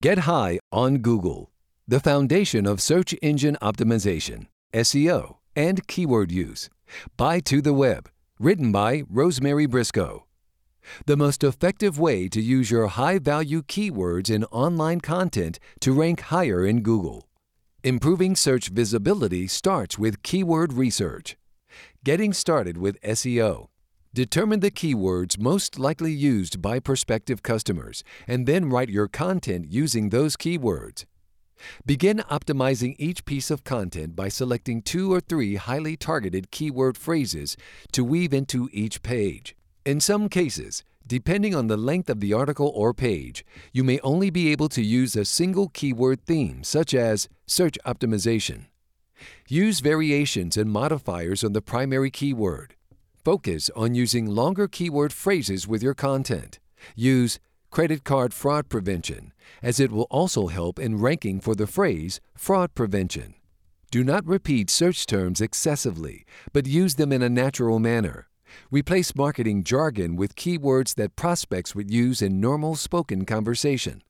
Get high on Google, the foundation of search engine optimization, SEO, and keyword use. By To the Web, written by Rosemary Brisco. The most effective way to use your high value keywords in online content to rank higher in Google. Improving search visibility starts with keyword research. Getting started with SEO. Determine the keywords most likely used by prospective customers and then write your content using those keywords. Begin optimizing each piece of content by selecting two or three highly targeted keyword phrases to weave into each page. In some cases, depending on the length of the article or page, you may only be able to use a single keyword theme, such as search optimization. Use variations and modifiers on the primary keyword. Focus on using longer keyword phrases with your content. Use credit card fraud prevention, as it will also help in ranking for the phrase fraud prevention. Do not repeat search terms excessively, but use them in a natural manner. Replace marketing jargon with keywords that prospects would use in normal spoken conversation.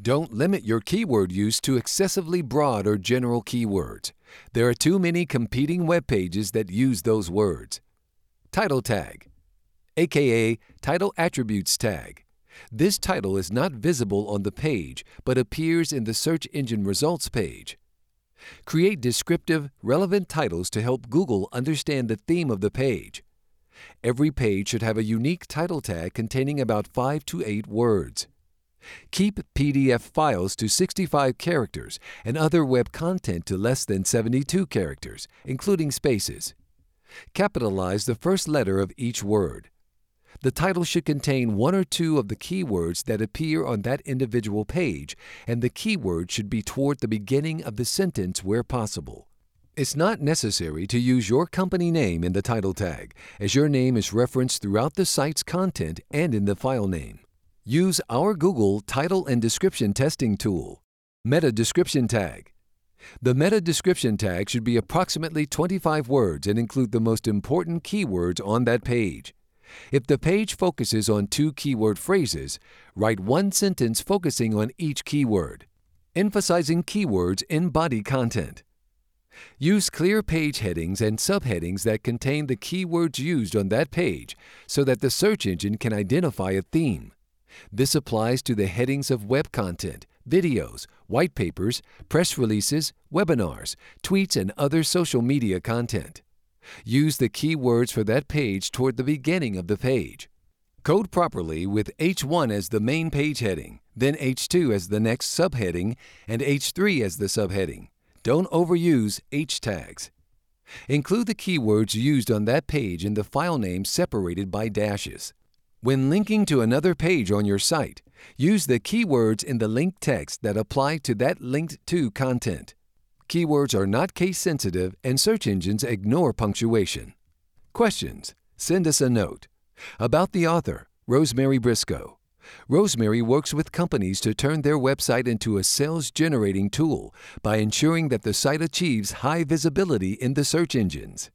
Don't limit your keyword use to excessively broad or general keywords. There are too many competing web pages that use those words. Title tag, aka Title Attributes tag. This title is not visible on the page but appears in the search engine results page. Create descriptive, relevant titles to help Google understand the theme of the page. Every page should have a unique title tag containing about 5 to 8 words. Keep PDF files to 65 characters and other web content to less than 72 characters, including spaces. Capitalize the first letter of each word. The title should contain one or two of the keywords that appear on that individual page, and the keyword should be toward the beginning of the sentence where possible. It's not necessary to use your company name in the title tag, as your name is referenced throughout the site's content and in the file name. Use our Google Title and Description Testing tool. Meta Description Tag. The meta description tag should be approximately 25 words and include the most important keywords on that page. If the page focuses on two keyword phrases, write one sentence focusing on each keyword, emphasizing keywords in body content. Use clear page headings and subheadings that contain the keywords used on that page so that the search engine can identify a theme. This applies to the headings of web content, videos, white papers, press releases, webinars, tweets, and other social media content. Use the keywords for that page toward the beginning of the page. Code properly with H1 as the main page heading, then H2 as the next subheading, and H3 as the subheading. Don't overuse H tags. Include the keywords used on that page in the file name separated by dashes. When linking to another page on your site, use the keywords in the link text that apply to that linked to content. Keywords are not case sensitive and search engines ignore punctuation. Questions? Send us a note. About the author, Rosemary Brisco. Rosemary works with companies to turn their website into a sales generating tool by ensuring that the site achieves high visibility in the search engines.